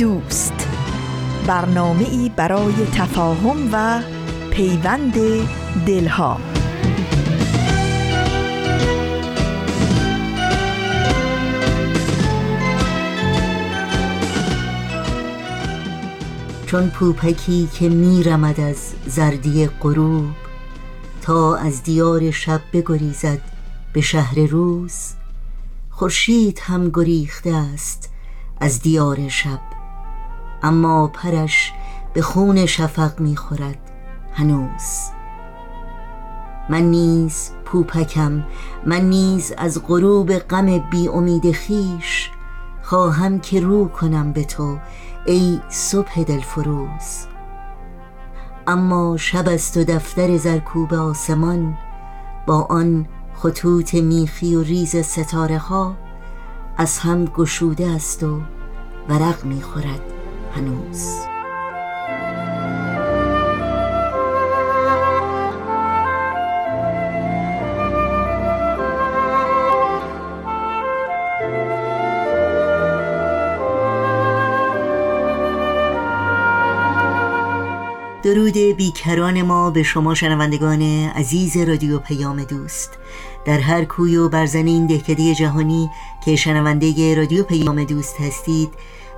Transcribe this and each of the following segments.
دوست. برنامه ای برای تفاهم و پیوند دلها. چون پوپکی که میرمد از زردی غروب تا از دیار شب بگریزد به شهر روز خورشید هم گریخته است از دیار شب. اما پرش به خون شفق می‌خورد هنوز. من نیز پوپکم من نیز از غروب غم بی امید خیش خواهم که رو کنم به تو ای صبح دلفروز. اما شب است و دفتر زرکوب آسمان با آن خطوط میخی و ریز ستاره ها از هم گشوده است و ورق می‌خورد. هنوز. درود بیکران ما به شما شنوندگان عزیز رادیو پیام دوست. در هر کوی و برزن این دهکده جهانی که شنونده رادیو پیام دوست هستید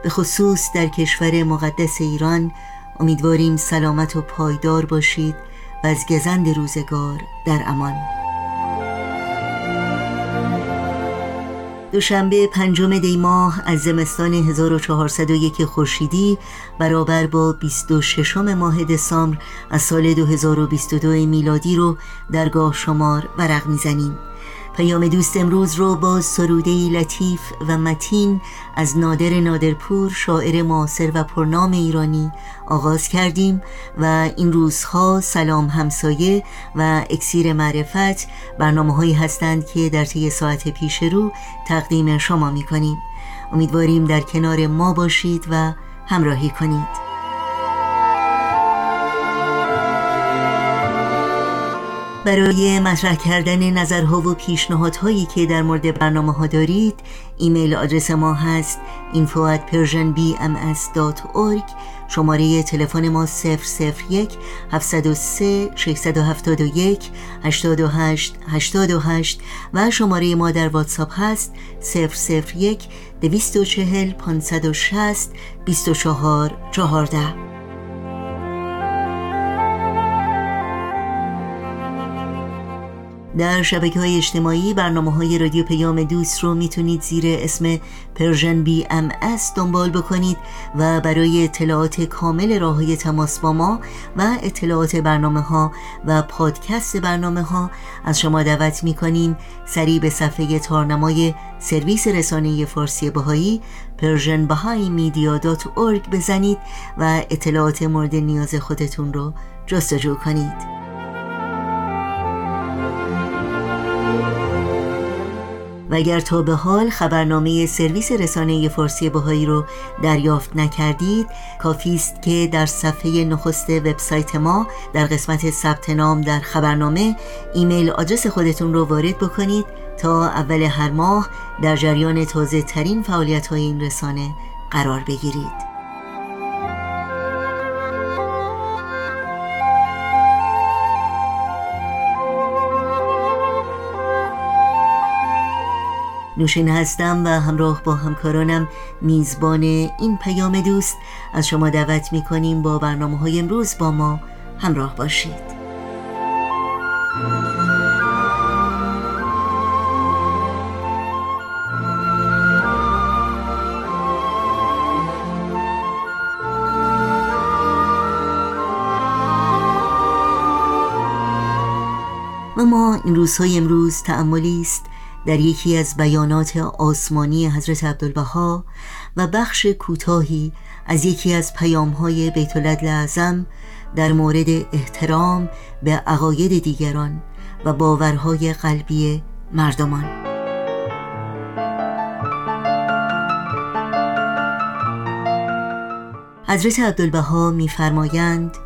به خصوص در کشور مقدس ایران امیدواریم سلامت و پایدار باشید و از گزند روزگار در امان. دوشنبه پنجم دی ماه از زمستان 1401 خورشیدی برابر با 26 ماه دسامبر از سال 2022 میلادی رو در گاه شمار ورق می‌زنیم. پیام دوست امروز رو با سروده لطیف و متین از نادر نادرپور شاعر معاصر و پرنام ایرانی آغاز کردیم و این روزها سلام همسایه و اکسیر معرفت برنامه هایی هستند که در طی ساعت پیش رو تقدیم شما می کنیم امیدواریم در کنار ما باشید و همراهی کنید. برای مطرح کردن نظرها و پیشنهادهایی که در مورد برنامه ها دارید ایمیل آدرس ما هست info at persianbms.org شماره تلفن ما 001 703 671 828 828 و شماره ما در واتساپ هست 001 240 560 24 14 در شبکه های اجتماعی برنامه های رادیو پیام دوست رو می‌تونید زیر اسم Persian BMS دنبال بکنید و برای اطلاعات کامل راه های تماس با ما و اطلاعات برنامه ها و پادکست برنامه ها از شما دعوت می‌کنیم. سری به صفحه تارنمای سرویس رسانه فارسی بهایی Persian Bahai Media بزنید و اطلاعات مورد نیاز خودتون رو جستجو کنید. و اگر تا به حال خبرنامه سرویس رسانه فارسی بهایی رو دریافت نکردید کافی است که در صفحه نخست وبسایت ما در قسمت ثبت نام در خبرنامه ایمیل آدرس خودتون رو وارد بکنید تا اول هر ماه در جریان تازه ترین فعالیت های این رسانه قرار بگیرید. نوشین هستم و همراه با همکارانم میزبان این پیام دوست. از شما دعوت می‌کنیم با برنامه های امروز با ما همراه باشید. ما این روزهای امروز تعملی است در یکی از بیانات آسمانی حضرت عبدالبها و بخش کوتاهی از یکی از پیامهای بیت اعظم در مورد احترام به عقاید دیگران و باورهای قلبی مردمان. حضرت عبدالبها میفرمایند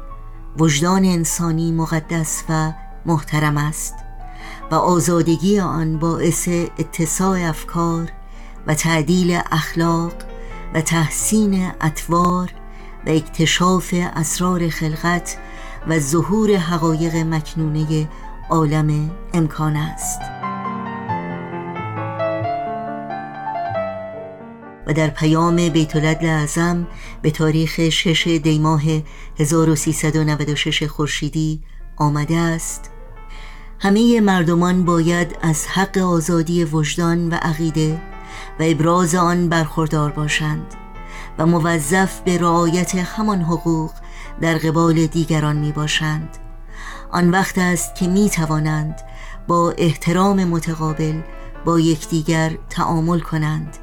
وجدان انسانی مقدس و محترم است. و آزادگی آن باعث اتساع افکار و تعدیل اخلاق و تحسین اطوار و اکتشاف اسرار خلقت و ظهور حقایق مکنونه عالم امکان است. و در پیام بیت اعظم به تاریخ 6 دیماه 1396 خورشیدی آمده است همه مردمان باید از حق آزادی وجدان و عقیده و ابراز آن برخوردار باشند و موظف به رعایت همان حقوق در قبال دیگران می باشند آن وقت است که می توانند با احترام متقابل با یکدیگر تعامل کنند.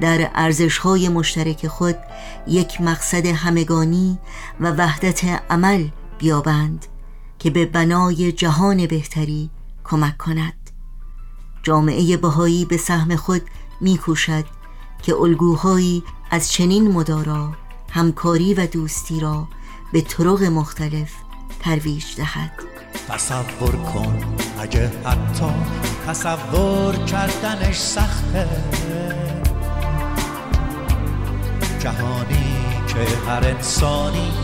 در ارزشهای مشترک خود یک مقصد همگانی و وحدت عمل بیابند. که به بنای جهان بهتری کمک کند. جامعه بهایی به سهم خود میکوشد که الگوهایی از چنین مدارا همکاری و دوستی را به طرق مختلف ترویج دهد. تصور کن اگه حتی تصور کردنش سخته. جهانی که هر انسانی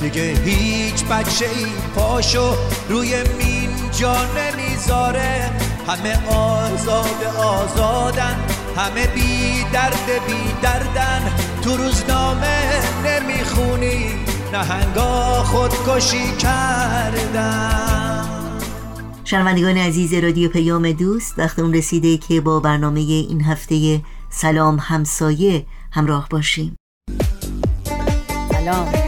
دیگه هیچ بچه ای پاشو روی مین جا نمی‌ذاره. همه آزاد آزادن همه بی درد بی دردن. تو روزنامه نمی‌خونی نهنگا خودکشی کردن. شنوندگان عزیز رادیو پیام دوست وقت اون رسیده که با برنامه این هفته سلام همسایه همراه باشیم. سلام.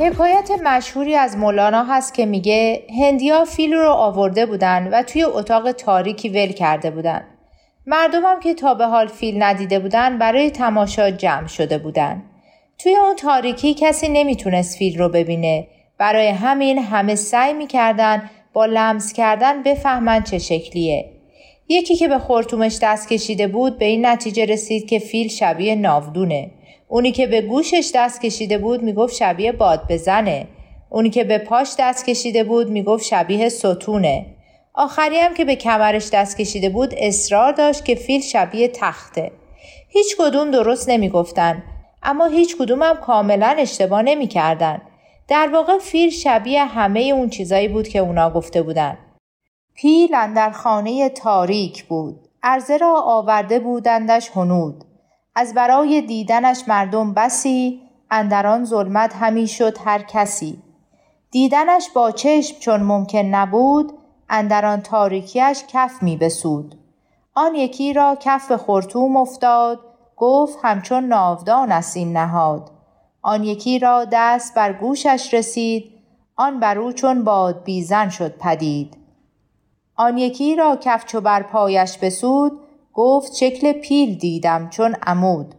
حکایت مشهوری از مولانا هست که میگه هندیا فیل رو آورده بودن و توی اتاق تاریکی ول کرده بودن. مردمم که تا به حال فیل ندیده بودن برای تماشا جمع شده بودن. توی اون تاریکی کسی نمی‌تونست فیل رو ببینه. برای همین همه سعی می‌کردن با لمس کردن بفهمن چه شکلیه. یکی که به خورتومش دست کشیده بود به این نتیجه رسید که فیل شبیه ناودونه. اونی که به گوشش دست کشیده بود می‌گفت شبیه باد بزنه. اونی که به پاش دست کشیده بود می‌گفت شبیه ستونه. آخری هم که به کمرش دست کشیده بود اصرار داشت که فیل شبیه تخته. هیچ کدوم درست نمی‌گفتن اما هیچ کدوم هم کاملا اشتباه نمی‌کردن. در واقع فیل شبیه همه اون چیزایی بود که اونا گفته بودن. پیل در خانه تاریک بود. ارزه را آورده بودندش هنود. از برای دیدنش مردم بسی اندران ظلمت همی شد هر کسی. دیدنش با چشم چون ممکن نبود اندران تاریکیش کف می بسود. آن یکی را کف خورتوم افتاد گفت همچون ناودان است این نهاد. آن یکی را دست بر گوشش رسید آن بر او چون باد بیزن شد پدید. آن یکی را کف چو بر پایش بسود گفت شکل پیل دیدم چون عمود.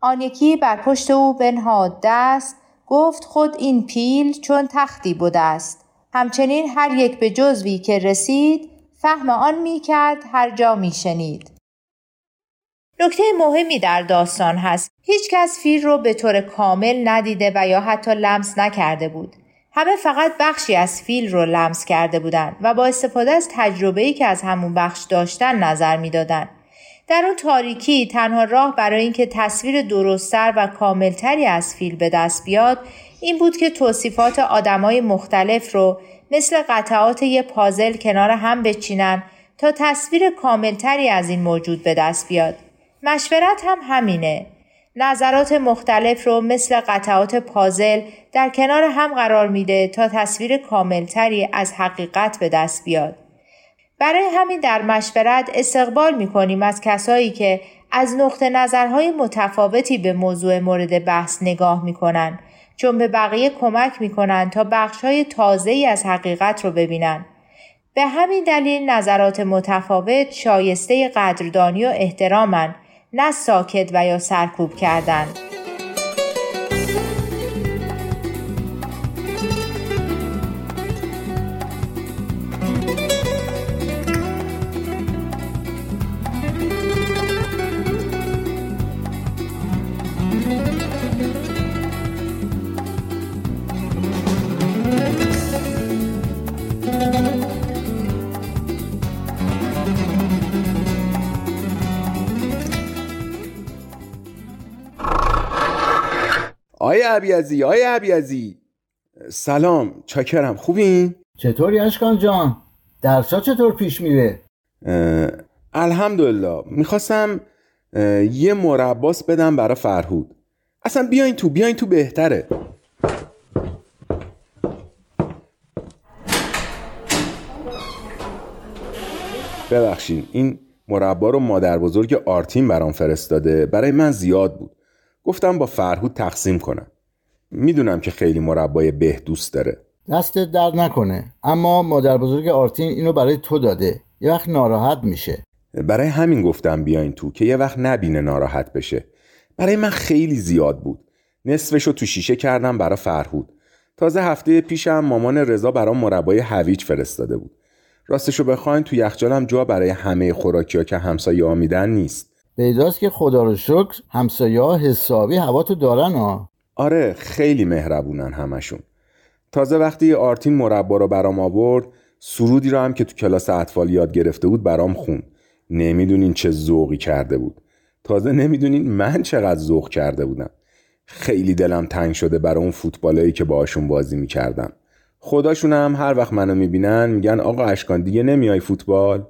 آن یکی بر پشت او بنهاد دست گفت خود این پیل چون تختی بوده است. همچنین هر یک به جزوی که رسید فهم آن می کرد هر جا می شنید. نکته مهمی در داستان هست. هیچ کس فیل رو به طور کامل ندیده و یا حتی لمس نکرده بود. همه فقط بخشی از فیل رو لمس کرده بودند و با استفاده از تجربه‌ای که از همون بخش داشتن نظر می‌دادند. در اون تاریکی تنها راه برای اینکه تصویر درستتر و کاملتری از فیل به دست بیاد این بود که توصیفات آدمای مختلف رو مثل قطعات یه پازل کنار هم بچینن تا تصویر کاملتری از این موجود به دست بیاد. مشورت هم همینه. نظرات مختلف رو مثل قطعات پازل در کنار هم قرار میده تا تصویر کاملتری از حقیقت به دست بیاد. برای همین در مشورت استقبال می کنیم از کسایی که از نقطه نظرهای متفاوتی به موضوع مورد بحث نگاه می کنن چون به بقیه کمک می کنن تا بخشهای تازه ای از حقیقت رو ببینن. به همین دلیل نظرات متفاوت شایسته قدردانی و احترامن نه ساکت و یا سرکوب کردن. آیا عبیزی آیا عبیزی. سلام چاکرم. خوبین؟ چطوری اشکان جان؟ درسا چطور پیش میره؟ الحمدلله. می‌خواستم یه مرباس بدم برا فرهود. اصلا بیاین تو بیاین تو بهتره. ببخشین این مربا رو مادر بزرگ آرتین برام فرستاده. برای من زیاد بود. گفتم با فرهود تقسیم کنم. می‌دونم که خیلی مربای به دوست داره. دستت درد نکنه اما مادر بزرگ آرتین اینو برای تو داده. یه وقت ناراحت میشه. برای همین گفتم بیاین تو که یه وقت نبینه ناراحت بشه. برای من خیلی زیاد بود. نصفشو تو شیشه کردم برای فرهود. تازه هفته پیشم مامان رضا برام مربای هویج فرستاده بود. راستشو بخواین تو یخچالم جا برای همه خوراکیا که همسایه ها میدن نیست. پیداست که خدا رو شکر همسایه ها حسابی هوا تو دارن ها. آره خیلی مهربونن همشون. تازه وقتی آرتین مربا رو برام آورد سرودی رو هم که تو کلاس اطفال یاد گرفته بود برام خون. نمی‌دونین چه ذوقی کرده بود. تازه نمی‌دونین من چقدر ذوق کرده بودم. خیلی دلم تنگ شده برای اون فوتبالایی که باشون بازی می‌کردم. خداشون هم هر وقت منو می‌بینن میگن آقا اشکان دیگه نمیای فوتبال؟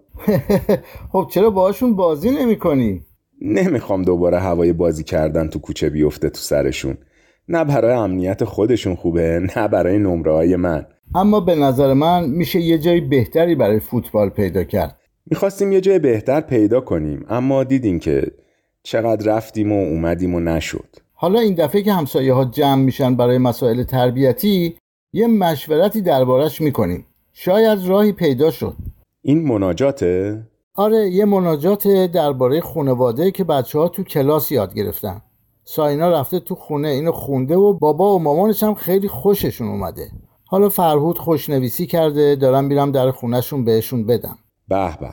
خب چرا باشون بازی نمی‌کنی؟ نمی‌خوام دوباره هوای بازی کردن تو کوچه بیفته تو سرشون. نه برای امنیت خودشون خوبه نه برای نمره های من. اما به نظر من میشه یه جای بهتری برای فوتبال پیدا کرد. می‌خواستیم یه جای بهتر پیدا کنیم اما دیدیم که چقدر رفتیم و اومدیم و نشد. حالا این دفعه که همسایه ها جمع میشن برای مسائل تربیتی یه مشورتی دربارش می‌کنیم. شاید راهی پیدا شد. این مناجاته؟ آره یه مناجات درباره خانواده که بچه ها تو کلاس یاد گرفتن. ساینا رفته تو خونه اینو خونده و بابا و مامانش هم خیلی خوششون اومده. حالا فرهود خوشنویسی کرده دارم میرم در خونهشون بهشون بدم. به به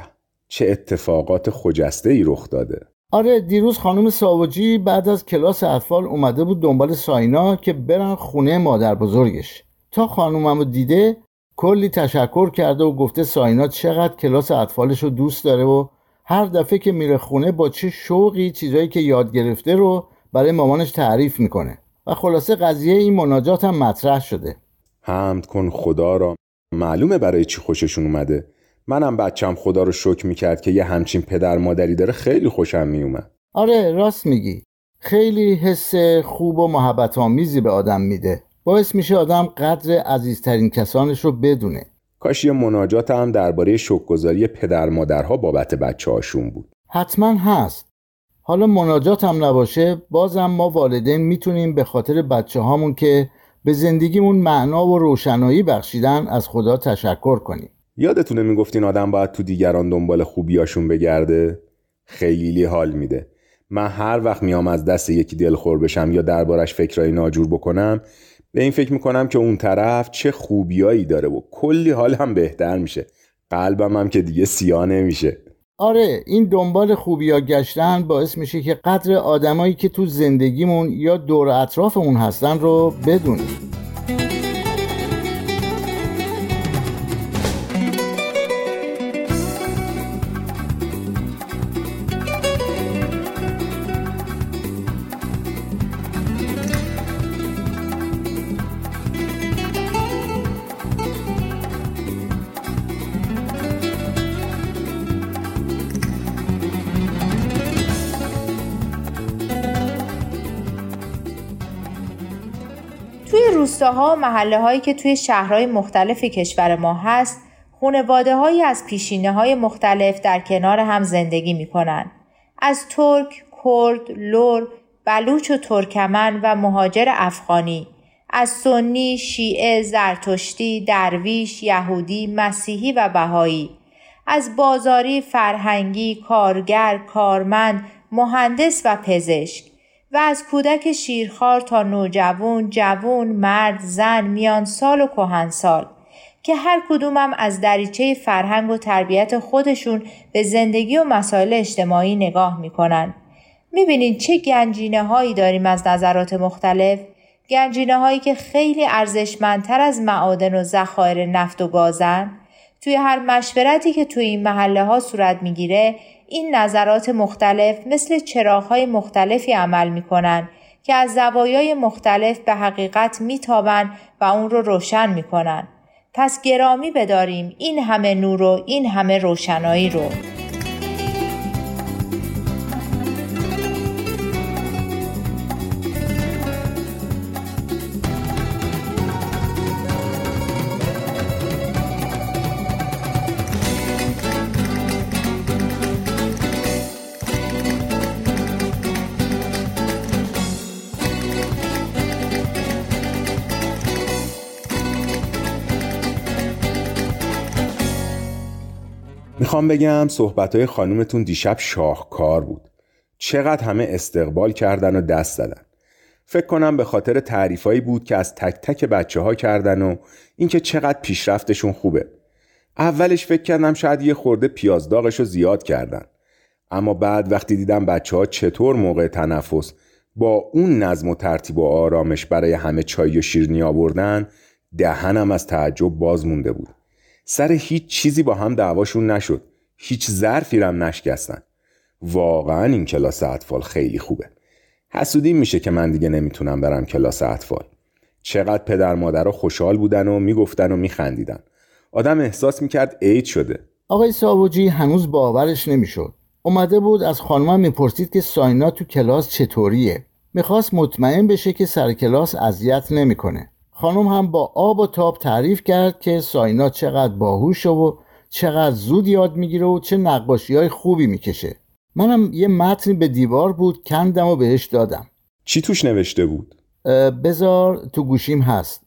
چه اتفاقات خجسته ای رخ داده. آره دیروز خانم ساوجی بعد از کلاس اطفال اومده بود دنبال ساینا که برن خونه مادر بزرگش. تا خانومم دیده کلی تشکر کرده و گفته ساینا چقدر کلاس اطفالش رو دوست داره و هر دفعه که میره خونه با چه شوقی چیزایی که یاد گرفته رو برای مامانش تعریف می‌کنه. و خلاصه قضیه این مناجات هم مطرح شده. حمد کن خدا را. معلومه برای چی خوششون اومده. منم بچم خدا رو شکر می‌کرد که یه همچین پدر مادری داره خیلی خوشم میومد آره راست میگی. خیلی حس خوب و محبت آمیزی به آدم میده. باعث میشه آدم قدر عزیزترین کسانش رو بدونه. کاش یه مناجات هم درباره شکرگزاری پدر مادرها بابت بچه هاشون بود. حتما هست. حالا مناجات هم نباشه بازم ما والدین می‌تونیم به خاطر بچه هامون که به زندگیمون معنا و روشنایی بخشیدن از خدا تشکر کنیم. یادتونه می‌گفتین آدم باید تو دیگران دنبال خوبیاشون بگرده؟ خیلی حال میده. من هر وقت میام از دست یکی دلخور بشم یا دربارش فکرای ناجور بکنم به این فکر می‌کنم که اون طرف چه خوبیایی داره و کلی حال هم بهتر میشه. قلبم هم که دیگه سیاه نمیشه. آره این دنبال خوبی ها گشتن باعث میشه که قدر آدمایی که تو زندگیمون یا دور اطرافمون هستن رو بدونیم. روستاها و محله هایی که توی شهرهای مختلف کشور ما هست خونواده هایی از پیشینه های مختلف در کنار هم زندگی می کنن. از ترک، کرد، لور، بلوچ و ترکمن و مهاجر افغانی. از سنی، شیعه، زرتشتی، درویش، یهودی، مسیحی و بهایی. از بازاری، فرهنگی، کارگر، کارمند، مهندس و پزشک. و از کودک شیرخوار تا نوجوان، جوان، مرد، زن، میان سال و سال که هر کدومم از دریچه فرهنگ و تربیت خودشون به زندگی و مسائل اجتماعی نگاه می‌کنن. می‌بینید چه گنجینه هایی داریم از نظرات مختلف؟ گنجینه هایی که خیلی ارزشمندتر از معادن و ذخایر نفت و گازن؟ توی هر مشورتی که توی این محله ها صورت می‌گیره این نظرات مختلف مثل چراغهای مختلفی عمل می کنن که از زوایای مختلف به حقیقت میتابند و اون رو روشن می کنن. پس گرامی بداریم این همه نور و این همه روشنایی رو. می‌خوام بگم صحبتهای خانومتون دیشب شاهکار بود. چقدر همه استقبال کردن و دست دادن فکر کنم به خاطر تعریفایی بود که از تک تک بچه ها کردن و اینکه چقدر پیشرفتشون خوبه. اولش فکر کردم شاید یه خورده پیازداغش رو زیاد کردن. اما بعد وقتی دیدم بچه ها چطور موقع تنفس با اون نظم و ترتیب و آرامش برای همه چای و شیرنی آوردن دهنم از تعجب باز مونده بود. سر هیچ چیزی با هم دعواشون نشد. هیچ ظرفی رم نشکستن. واقعا این کلاس اطفال خیلی خوبه. حسودی میشه که من دیگه نمی‌تونم برم کلاس اطفال. چقدر پدر مادرها خوشحال بودن و می‌گفتن و میخندیدن. آدم احساس می‌کرد عید شده. آقای ساوجی هنوز باورش نمی‌شد. اومده بود از خانمم می‌پرسید که ساینا تو کلاس چطوریه. می‌خواست مطمئن بشه که سر کلاس اذیت نمی‌کنه. خانم هم با آب و تاب تعریف کرد که ساینا چقدر باهوشه و چقدر زود یاد می‌گیره و چه نقاشی های خوبی می‌کشه. منم یه متن به دیوار بود کندم و بهش دادم. چی توش نوشته بود؟ بزار تو گوشیم هست.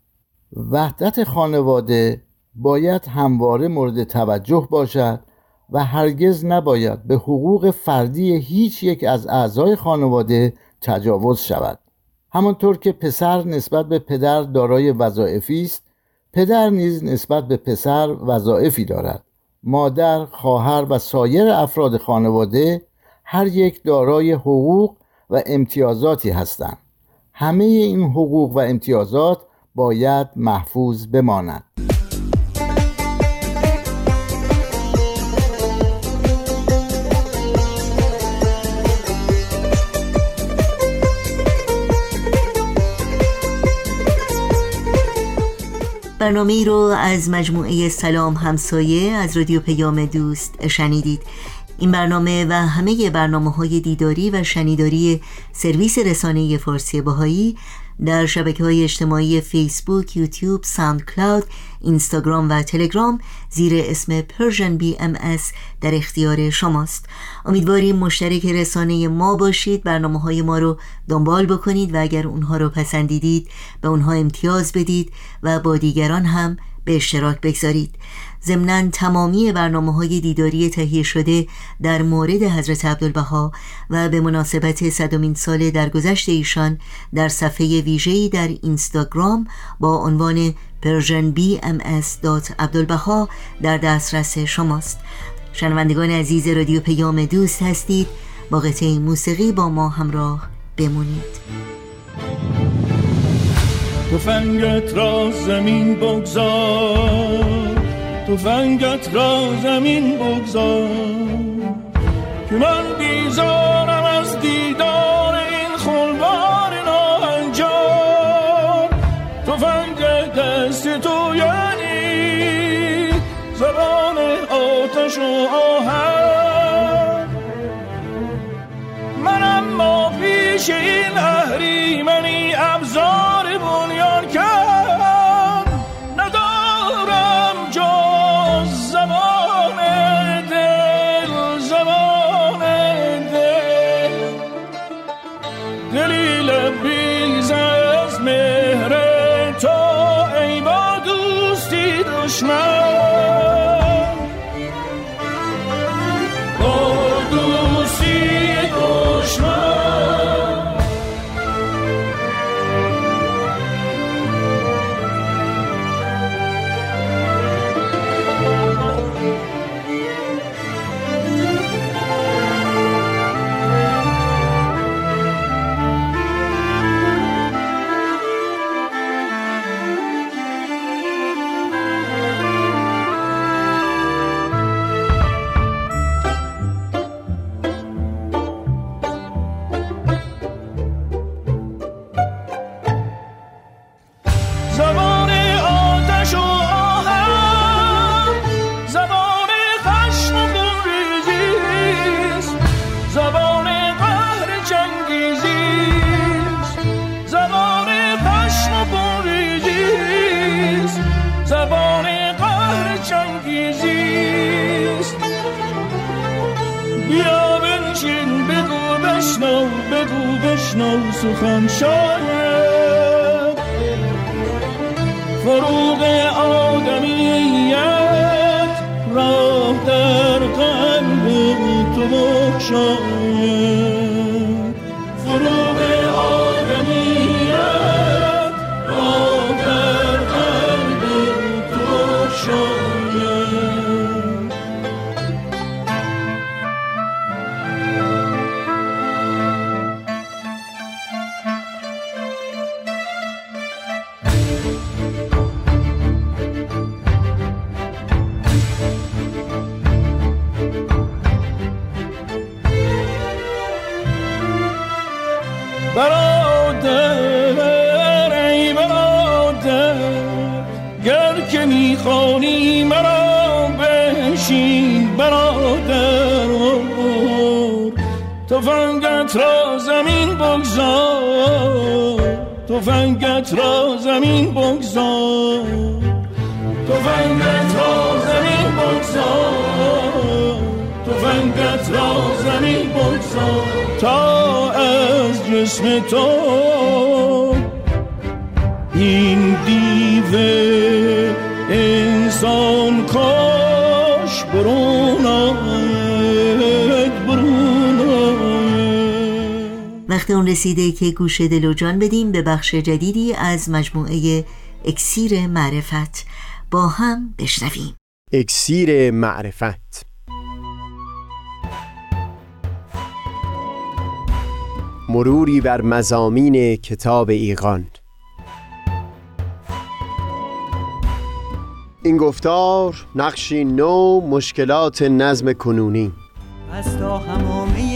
وحدت خانواده باید همواره مورد توجه باشد و هرگز نباید به حقوق فردی هیچ یک از اعضای خانواده تجاوز شود. همانطور که پسر نسبت به پدر دارای وظایفی است پدر نیز نسبت به پسر وظایفی دارد. مادر، خواهر و سایر افراد خانواده هر یک دارای حقوق و امتیازاتی هستند. همه این حقوق و امتیازات باید محفوظ بماند. برنامه ای رو از مجموعه سلام همسایه از رادیو پیام دوست شنیدید. این برنامه و همه برنامه های دیداری و شنیداری سرویس رسانه فارسی باهایی در شبکه های اجتماعی فیسبوک، یوتیوب، ساند کلاود، اینستاگرام و تلگرام زیر اسم بی ام در اختیار شماست. امیدواریم مشترک رسانه ما باشید. برنامه های ما رو دنبال بکنید و اگر اونها رو پسندیدید به اونها امتیاز بدید و با دیگران هم به اشتراک بگذارید. ضمنا تمامی برنامه های دیداری تهیه شده در مورد حضرت عبدالبها و به مناسبت صدمین سال درگذشت ایشان در صفحه ویژه‌ای در اینستاگرام با عنوان Persian BM در دسترس شماست. شنوندگان عزیز رادیو پیام دوست هستید. با قطعه موسیقی با ما همراه بمونید. فنگت را زمین بگذار. فنگت را زمین بگذار. که من بیزارم از دیدار این خلوار ناهنجار فنگ دست تو یعنی زبان آتش و آهن. من اما پیش این اهریمنی ابزار برادر تفنگت را زمین بگذار. تفنگت را زمین بگذار. تفنگت را زمین بگذار. تفنگت را زمین بگذار. تا از جسم تو این دیو انسان کاش وقت اون رسیده که گوش دل و جان بدیم به بخش جدیدی از مجموعه اکسیر معرفت. با هم بشنویم. اکسیر معرفت. مروری بر مزامین کتاب ایقان این گفتار نقشی نو مشکلات نظم کنونی. از تا همامه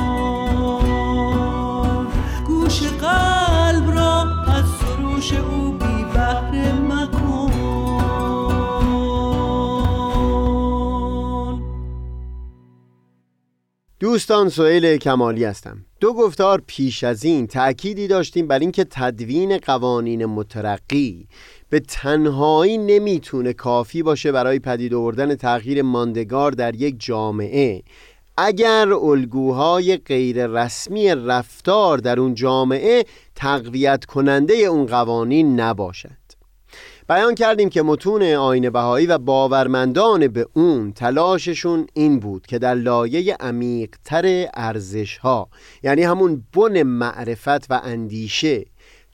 دوستان سئیل کمالی هستم. دو گفتار پیش از این تأکیدی داشتیم بر اینکه تدوین قوانین مترقی به تنهایی نمی‌تونه کافی باشه برای پدید آوردن تغییر ماندگار در یک جامعه. اگر الگوهای غیر رسمی رفتار در اون جامعه تقویت کننده اون قوانین نباشد. بیان کردیم که متون آین بهایی و باورمندان به اون تلاششون این بود که در لایه عمیقتر ارزش ها یعنی همون بن معرفت و اندیشه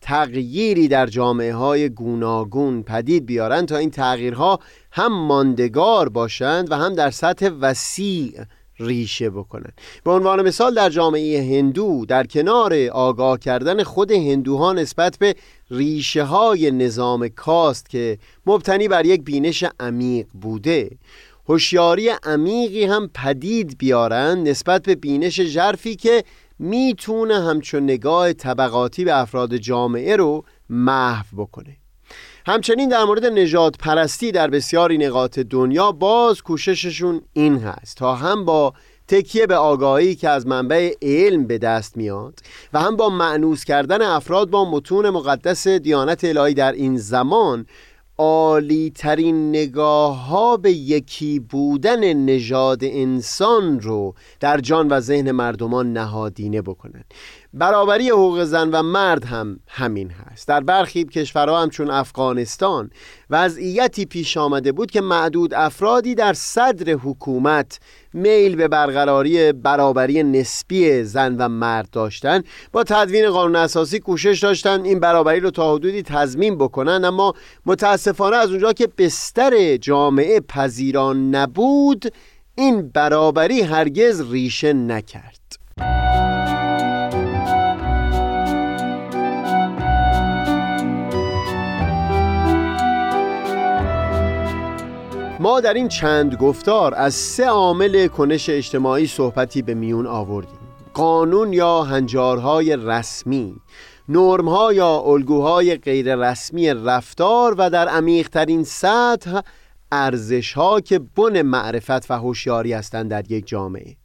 تغییری در جامعه های گوناگون پدید بیارن تا این تغییرها هم ماندگار باشند و هم در سطح وسیع ریشه بکنن. به عنوان مثال در جامعه هندو در کنار آگاه کردن خود هندوها نسبت به ریشه های نظام کاست که مبتنی بر یک بینش عمیق بوده هوشیاری عمیقی هم پدید بیارن نسبت به بینش ژرفی که می‌تونه همچون نگاه طبقاتی به افراد جامعه رو محو بکنه. همچنین در مورد نجات پرستی در بسیاری نقاط دنیا باز کوشششون این هست. تا هم با تکیه به آگاهی که از منبع علم به دست میاد و هم با معنوس کردن افراد با متون مقدس دیانت الهی در این زمان عالی ترین نگاه ها به یکی بودن نژاد انسان رو در جان و ذهن مردمان نهادینه بکنن. برابری حقوق زن و مرد هم همین هست. در برخی کشورها همچون افغانستان وضعیتی پیش آمده بود که معدود افرادی در صدر حکومت میل به برقراری برابری نسبی زن و مرد داشتن. با تدوین قانون اساسی کوشش داشتن این برابری رو تا حدودی تضمین بکنن اما متاسفانه از اونجا که بستر جامعه پذیران نبود این برابری هرگز ریشه نکرد. ما در این چند گفتار از سه عامل کنش اجتماعی صحبتی به میون آوردیم. قانون یا هنجارهای رسمی نرمها یا الگوهای غیر رسمی رفتار و در عمیقترین سطح ارزشها که بن معرفت و هوشیاری هستند در یک جامعه.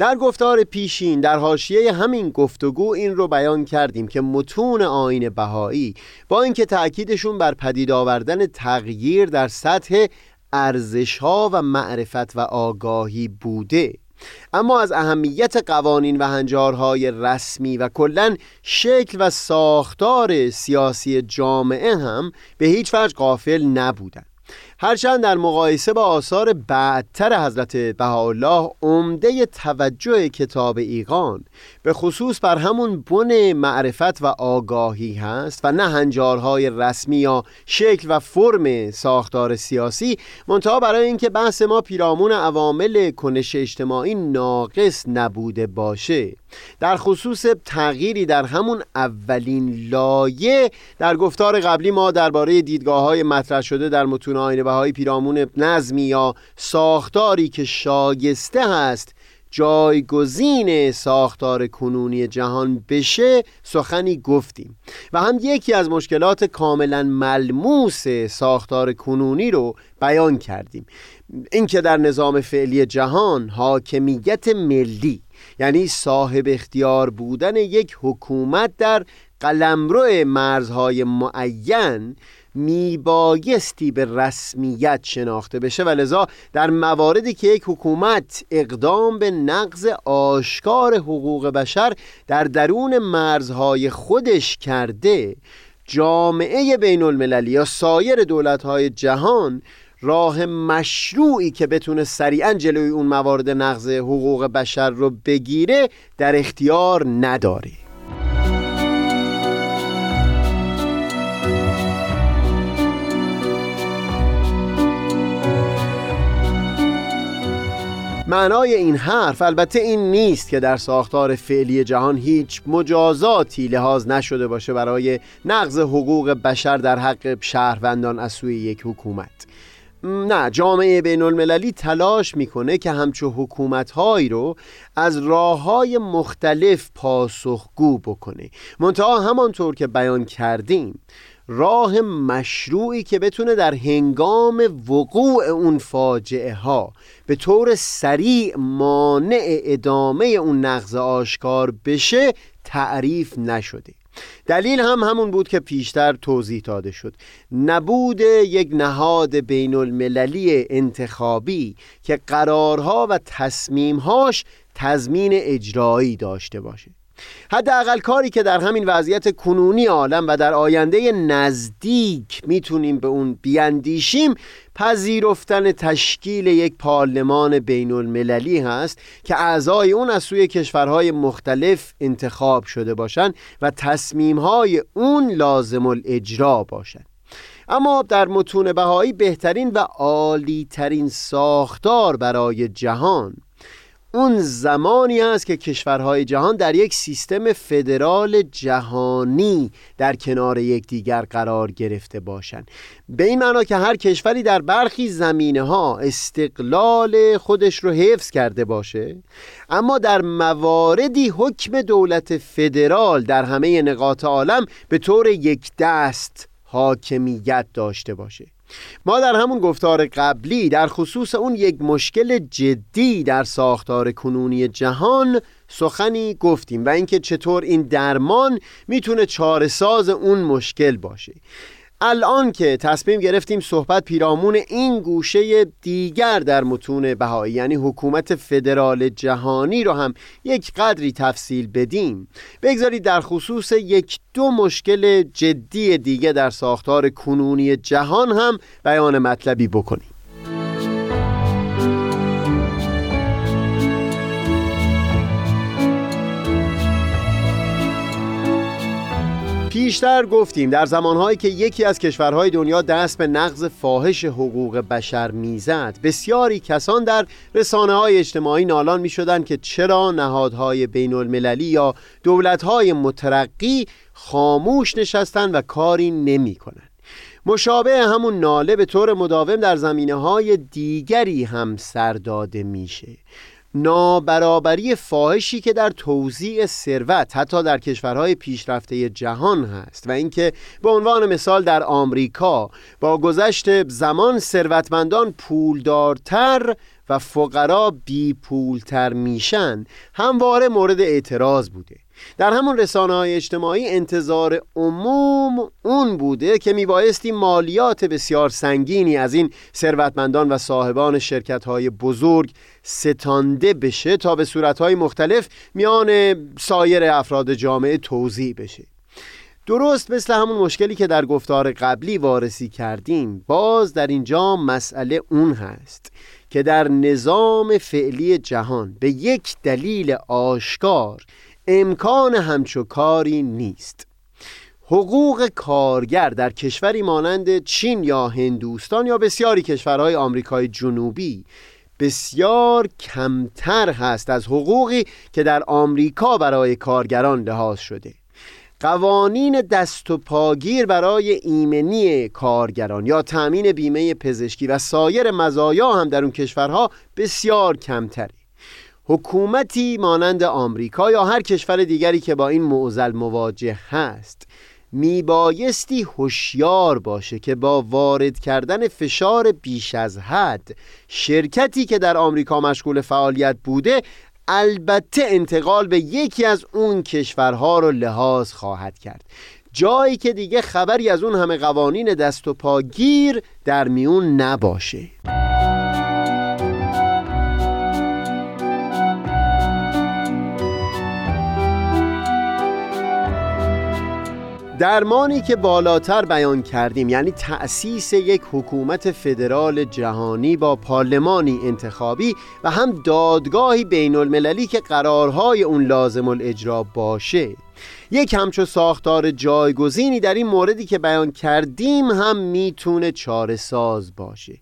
در گفتار پیشین در حاشیه همین گفتگو این رو بیان کردیم که متون آین بهایی با اینکه تأکیدشون بر پدید آوردن تغییر در سطح ارزشها و معرفت و آگاهی بوده. اما از اهمیت قوانین و هنجارهای رسمی و کلا شکل و ساختار سیاسی جامعه هم به هیچ وجه غافل نبودند. هرچند در مقایسه با آثار بعدتر حضرت بهاءالله عمده توجه کتاب ایقان به خصوص بر همون بن معرفت و آگاهی هست و نه هنجارهای رسمی یا شکل و فرم ساختار سیاسی منتها برای اینکه بحث ما پیرامون عوامل کنش اجتماعی ناقص نبوده باشه. در خصوص تغییری در همون اولین لایه در گفتار قبلی ما درباره دیدگاه های مطرح شده در متون آینه بهای پیرامون نظمی یا ساختاری که شایسته هست جایگزین ساختار کنونی جهان بشه سخنی گفتیم. و هم یکی از مشکلات کاملا ملموس ساختار کنونی رو بیان کردیم. اینکه در نظام فعلی جهان حاکمیت ملی یعنی صاحب اختیار بودن یک حکومت در قلمرو مرزهای معین میبایستی به رسمیت شناخته بشه و لذا در مواردی که یک حکومت اقدام به نقض آشکار حقوق بشر در درون مرزهای خودش کرده جامعه بین المللی یا سایر دولتهای جهان راه مشروعی که بتونه سریعا جلوی اون موارد نقض حقوق بشر رو بگیره در اختیار نداره. معنای این حرف البته این نیست که در ساختار فعلی جهان هیچ مجازاتی لحاظ نشده باشه برای نقض حقوق بشر در حق شهروندان از سوی یک حکومت. نه جامعه بین المللی تلاش می‌کنه که همچو حکومت هایی رو از راه های مختلف پاسخگو بکنه. منتها همانطور که بیان کردیم راه مشروعی که بتونه در هنگام وقوع اون فاجعه ها به طور سریع مانع ادامه اون نقض آشکار بشه تعریف نشده. دلیل هم همون بود که پیشتر توضیح داده شد. نبود یک نهاد بین المللی انتخابی که قرارها و تصمیمهاش تضمین اجرایی داشته باشه. حداقل کاری که در همین وضعیت کنونی عالم و در آینده نزدیک می‌تونیم به اون بیاندیشیم پذیرفتن تشکیل یک پارلمان بین المللی هست که اعضای اون از سوی کشورهای مختلف انتخاب شده باشند و تصمیمهای اون لازم الاجرا باشند اما در متون بهایی بهترین و عالی ترین ساختار برای جهان اون زمانی است که کشورهای جهان در یک سیستم فدرال جهانی در کنار یکدیگر قرار گرفته باشند. به این معنا که هر کشوری در برخی زمینه ها استقلال خودش رو حفظ کرده باشه اما در مواردی حکم دولت فدرال در همه نقاط عالم به طور یک دست حاکمیت داشته باشه. ما در همون گفتار قبلی در خصوص اون یک مشکل جدی در ساختار کنونی جهان سخنی گفتیم و اینکه چطور این درمان می‌تونه چارساز اون مشکل باشه. الان که تصمیم گرفتیم صحبت پیرامون این گوشه دیگر در متون بهایی یعنی حکومت فدرال جهانی رو هم یک قدری تفصیل بدیم. بگذارید در خصوص یک دو مشکل جدی دیگه در ساختار کنونی جهان هم بیان مطلبی بکنیم. پیشتر گفتیم در زمانهایی که یکی از کشورهای دنیا دست به نقض فاحش حقوق بشر می‌زد بسیاری کسان در رسانه های اجتماعی نالان می شدن که چرا نهادهای بین المللی یا دولتهای مترقی خاموش نشستن و کاری نمی کنن. مشابه همون ناله به طور مداوم در زمینه های دیگری هم سر داده میشه نابرابری فاحشی که در توزیع ثروت حتی در کشورهای پیشرفته جهان هست و اینکه به عنوان مثال در آمریکا با گذشت زمان ثروتمندان پولدارتر و فقرا بی پولتر میشن همواره مورد اعتراض بوده. در همون رسانه های اجتماعی انتظار عموم اون بوده که میبایستی مالیات بسیار سنگینی از این ثروتمندان و صاحبان شرکت های بزرگ ستانده بشه تا به صورت های مختلف میان سایر افراد جامعه توضیح بشه. درست مثل همون مشکلی که در گفتار قبلی وارسی کردیم باز در اینجا مسئله اون هست که در نظام فعلی جهان به یک دلیل آشکار امکان همچو کاری نیست. حقوق کارگر در کشوری مانند چین یا هندوستان یا بسیاری کشورهای آمریکای جنوبی بسیار کمتر هست از حقوقی که در آمریکا برای کارگران لحاظ شده. قوانین دست و پاگیر برای ایمنی کارگران یا تأمین بیمه پزشکی و سایر مزایا هم در اون کشورها بسیار کمتره. حکومتی مانند آمریکا یا هر کشور دیگری که با این معضل مواجه هست میبایستی هوشیار باشه که با وارد کردن فشار بیش از حد شرکتی که در آمریکا مشغول فعالیت بوده البته انتقال به یکی از اون کشورها رو لحاظ خواهد کرد. جایی که دیگه خبری از اون همه قوانین دست و پاگیر در میون نباشه. درمانی که بالاتر بیان کردیم یعنی تأسیس یک حکومت فدرال جهانی با پارلمانی انتخابی و هم دادگاهی بین المللی که قرارهای اون لازم الاجرا باشه. یک همچو ساختار جایگزینی در این موردی که بیان کردیم هم می‌تونه چاره ساز باشه.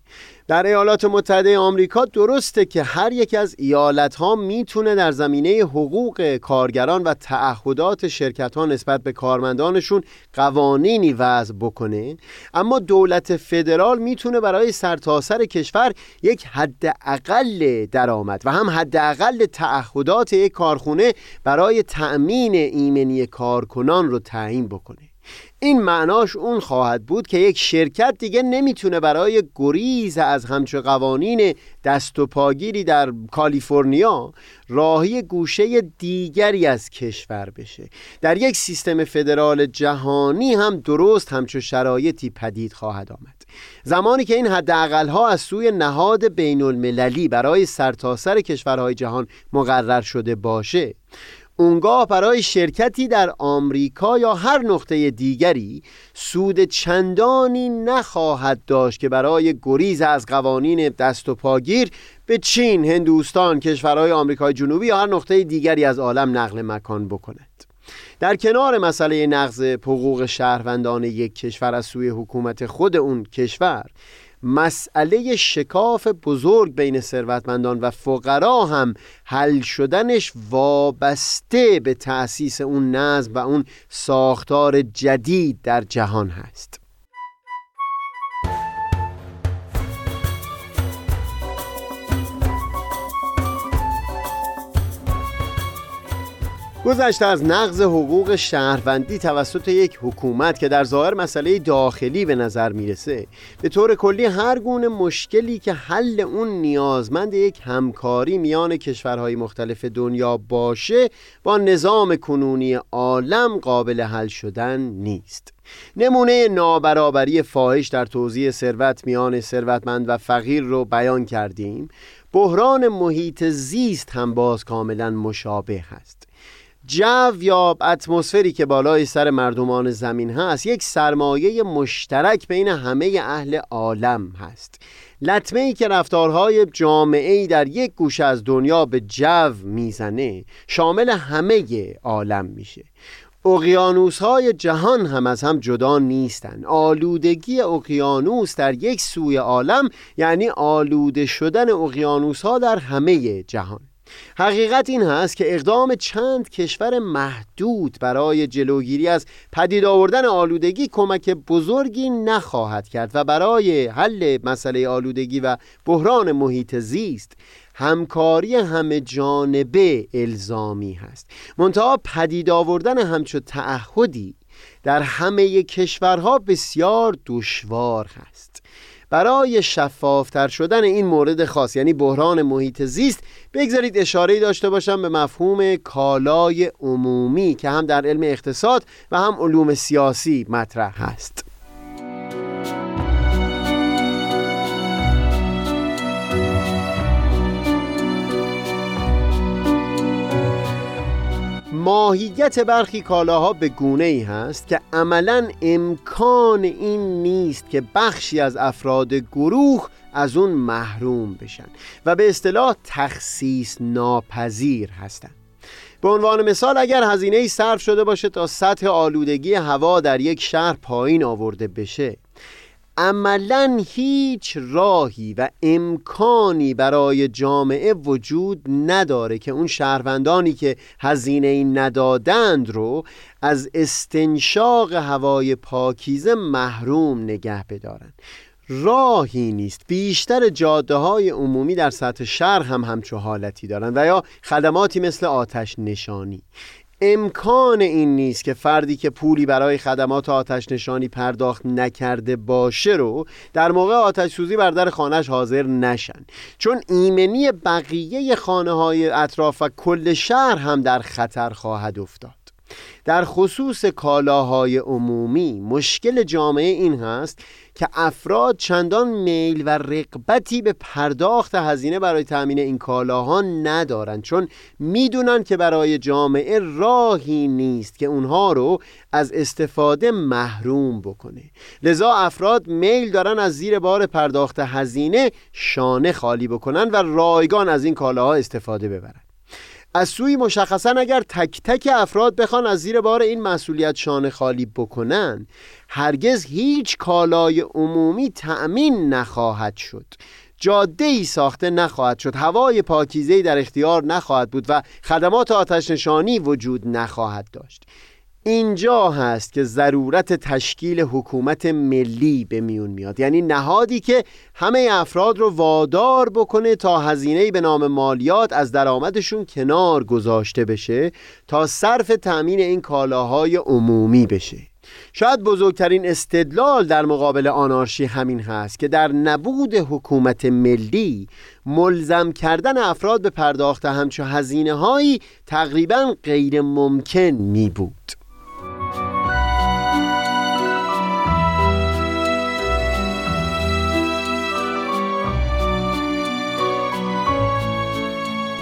در ایالات متحده آمریکا درسته که هر یک از ایالت ها می‌تونه در زمینه حقوق کارگران و تعهدات شرکت ها نسبت به کارمندانشون قوانینی وضع بکنه اما دولت فدرال می‌تونه برای سرتاسر سر کشور یک حد اقل درآمد و هم حد اقل تعهدات یک کارخونه برای تأمین ایمنی کارکنان رو تعیین بکنه. این معناش اون خواهد بود که یک شرکت دیگه نمی‌تونه برای گریز از همچو قوانین دست و پاگیری در کالیفرنیا راهی گوشه دیگری از کشور بشه. در یک سیستم فدرال جهانی هم درست همچو شرایطی پدید خواهد آمد. زمانی که این حداقل ها از سوی نهاد بین المللی برای سرتاسر سر کشورهای جهان مقرر شده باشه اونگاه برای شرکتی در آمریکا یا هر نقطه دیگری سود چندانی نخواهد داشت که برای گریز از قوانین دست و پاگیر به چین، هندوستان، کشورهای آمریکای جنوبی یا هر نقطه دیگری از عالم نقل مکان بکند. در کنار مسئله نقض حقوق شهروندان یک کشور از سوی حکومت خود اون کشور مسئله شکاف بزرگ بین ثروتمندان و فقرا هم حل شدنش وابسته به تأسیس اون نظم و اون ساختار جدید در جهان هست. گذشته از نقض حقوق شهروندی توسط یک حکومت که در ظاهر مسئله داخلی به نظر می‌رسه به طور کلی هر گونه مشکلی که حل اون نیازمند یک همکاری میان کشورهای مختلف دنیا باشه با نظام کنونی عالم قابل حل شدن نیست. نمونه نابرابری فاحش در توزیع ثروت میان ثروتمند و فقیر رو بیان کردیم. بحران محیط زیست هم باز کاملا مشابه هست. جو یا اتمسفری که بالای سر مردمان زمین هست یک سرمایه مشترک بین همه اهل عالم هست. لطمه ای که رفتارهای جامعه ای در یک گوشه از دنیا به جو می‌زنه شامل همه عالم میشه. اقیانوس های جهان هم از هم جدا نیستند آلودگی اقیانوس در یک سوی عالم یعنی آلوده شدن اقیانوس ها در همه جهان. حقیقت این هست که اقدام چند کشور محدود برای جلوگیری از پدید آوردن آلودگی کمک بزرگی نخواهد کرد و برای حل مسئله آلودگی و بحران محیط زیست همکاری همه جانبه الزامی هست. منتها پدید آوردن همچو تعهدی در همه کشورها بسیار دشوار هست. برای شفافتر شدن این مورد خاص یعنی بحران محیط زیست بگذارید اشاره داشته باشم به مفهوم کالای عمومی که هم در علم اقتصاد و هم علوم سیاسی مطرح هست. ماهیت برخی کالاها به گونه ای هست که عملا امکان این نیست که بخشی از افراد گروه از اون محروم بشن و به اصطلاح تخصیص ناپذیر هستند به عنوان مثال اگر هزینه ای صرف شده باشه تا سطح آلودگی هوا در یک شهر پایین آورده بشه عملا هیچ راهی و امکانی برای جامعه وجود نداره که اون شهروندانی که هزینه این ندادند رو از استنشاق هوای پاکیزه محروم نگه بدارن. راهی نیست. بیشتر جاده های عمومی در سطح شهر هم همچو حالتی دارند و یا خدماتی مثل آتش نشانی. امکان این نیست که فردی که پولی برای خدمات آتش نشانی پرداخت نکرده باشه رو در موقع آتش سوزی بر در خانهش حاضر نشن. چون ایمنی بقیه خانه های اطراف و کل شهر هم در خطر خواهد افتاد. در خصوص کالاهای عمومی مشکل جامعه این هست که افراد چندان میل و رقبتی به پرداخت هزینه برای تأمین این کالاها ندارند چون می‌دونن که برای جامعه راهی نیست که اونها رو از استفاده محروم بکنه. لذا افراد میل دارن از زیر بار پرداخت هزینه شانه خالی بکنن و رایگان از این کالاها استفاده ببرن. از سوی مشخصا اگر تک تک افراد بخوان از زیر بار این مسئولیت شانه خالی بکنن هرگز هیچ کالای عمومی تأمین نخواهد شد. جاده ای ساخته نخواهد شد. هوای پاکیزه در اختیار نخواهد بود و خدمات آتش نشانی وجود نخواهد داشت. اینجا هست که ضرورت تشکیل حکومت ملی به میون میاد. یعنی نهادی که همه افراد رو وادار بکنه تا هزینه به نام مالیات از درآمدشون کنار گذاشته بشه تا صرف تأمین این کالاهای عمومی بشه. شاید بزرگترین استدلال در مقابل آنارشی همین هست که در نبود حکومت ملی ملزم کردن افراد به پرداخت همچو هزینه هایی تقریبا غیر ممکن می بود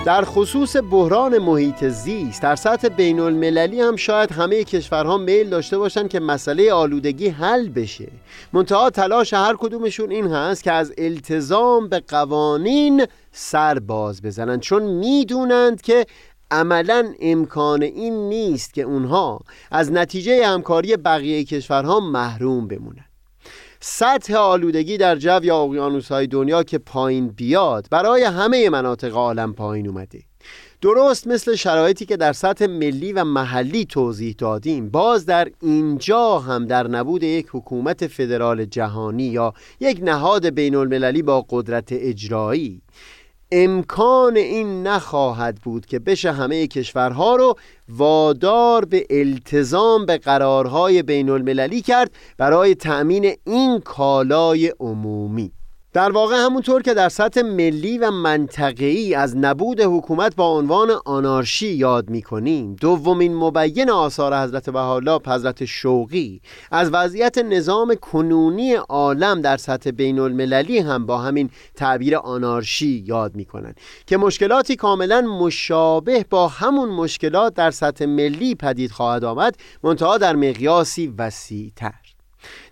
در خصوص بحران محیط زیست در سطح بین المللی هم شاید همه کشورها میل داشته باشند که مسئله آلودگی حل بشه. منتها تلاش هر کدومشون این هست که از التزام به قوانین سر باز بزنند چون می‌دونند که عملا امکان این نیست که اونها از نتیجه همکاری بقیه کشورها محروم بمونند سطح آلودگی در جو یا اقیانوس های دنیا که پایین بیاد برای همه مناطق عالم پایین اومده. درست مثل شرایطی که در سطح ملی و محلی توضیح دادیم باز در اینجا هم در نبود یک حکومت فدرال جهانی یا یک نهاد بین المللی با قدرت اجرایی. امکان این نخواهد بود که بشه همه کشورها رو وادار به التزام به قرارهای بین المللی کرد برای تأمین این کالای عمومی. در واقع همونطور که در سطح ملی و منطقه‌ای از نبود حکومت با عنوان آنارشی یاد می‌کنیم دومین مبین آثار حضرت بهاءالله حضرت شوقی از وضعیت نظام کنونی عالم در سطح بین المللی هم با همین تعبیر آنارشی یاد می‌کنند که مشکلاتی کاملا مشابه با همون مشکلات در سطح ملی پدید خواهد آمد منتها در مقیاسی وسیع‌تر.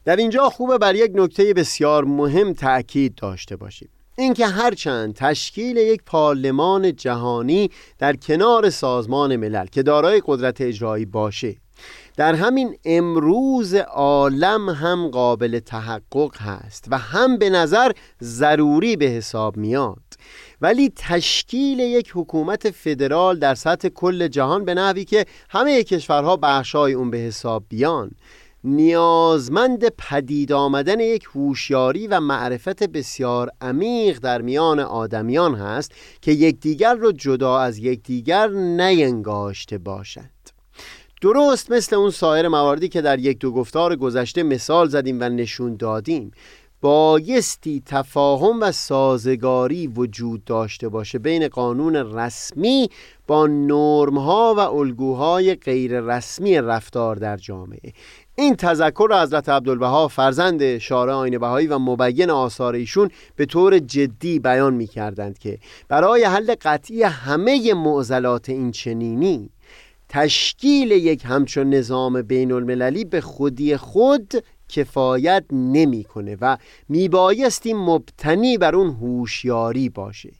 در اینجا خوبه بر یک نکته بسیار مهم تأکید داشته باشیم. اینکه هرچند تشکیل یک پارلمان جهانی در کنار سازمان ملل که دارای قدرت اجرایی باشه در همین امروز عالم هم قابل تحقق هست و هم به نظر ضروری به حساب میاد. ولی تشکیل یک حکومت فدرال در سطح کل جهان به نحوی که همه کشورها بخشای اون به حساب بیان. نیازمند پدید آمدن یک هوشیاری و معرفت بسیار عمیق در میان آدمیان هست که یکدیگر را جدا از یکدیگر نینگاشته باشند. درست مثل اون سایر مواردی که در یک دو گفتار گذشته مثال زدیم و نشون دادیم. بایستی تفاهم و سازگاری وجود داشته باشه بین قانون رسمی با نرمها و الگوهای غیر رسمی رفتار در جامعه. این تذکر را حضرت عبدالبها فرزند شارع آین بهایی و مبین آثار ایشون به طور جدی بیان می کردند که برای حل قطعی همه معضلات این چنینی تشکیل یک همچون نظام بین المللی به خودی خود کفایت نمی‌کنه و میبایستی مبتنی بر اون هوشیاری باشه.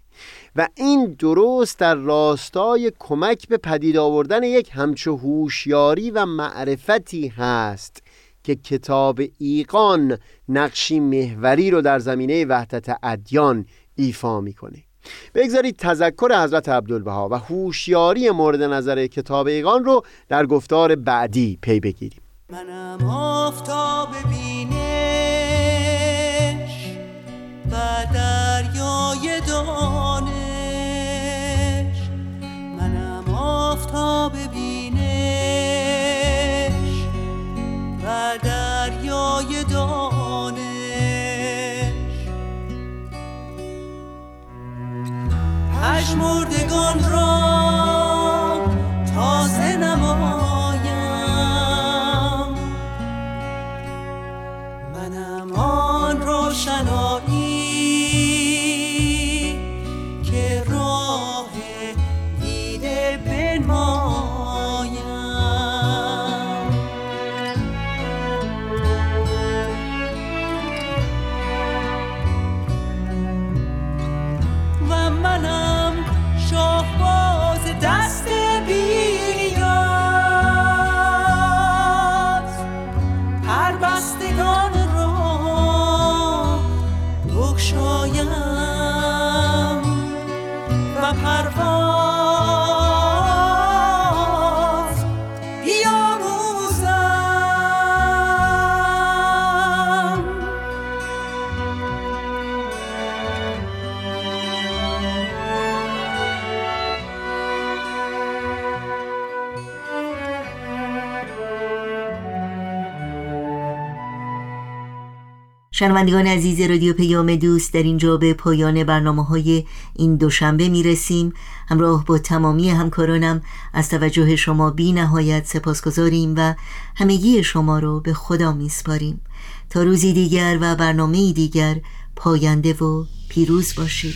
و این درست در راستای کمک به پدید آوردن یک همچو هوشیاری و معرفتی هست که کتاب ایقان نقشی محوری رو در زمینه وحدت ادیان ایفا می‌کنه. بگذارید تذکر حضرت عبدالبها و هوشیاری مورد نظر کتاب ایقان رو در گفتار بعدی پی بگیریم. منم آفتاب بینش و دریای دانش آفتاب بینش و دریای دانش. پشمردگان را شنوندگان عزیز رادیو پیام دوست در اینجا به پایان برنامه های این دوشنبه می رسیم همراه با تمامی همکارانم از توجه شما بی نهایت سپاس گذاریم و همگی شما رو به خدا می سپاریم تا روزی دیگر و برنامه دیگر پاینده و پیروز باشید.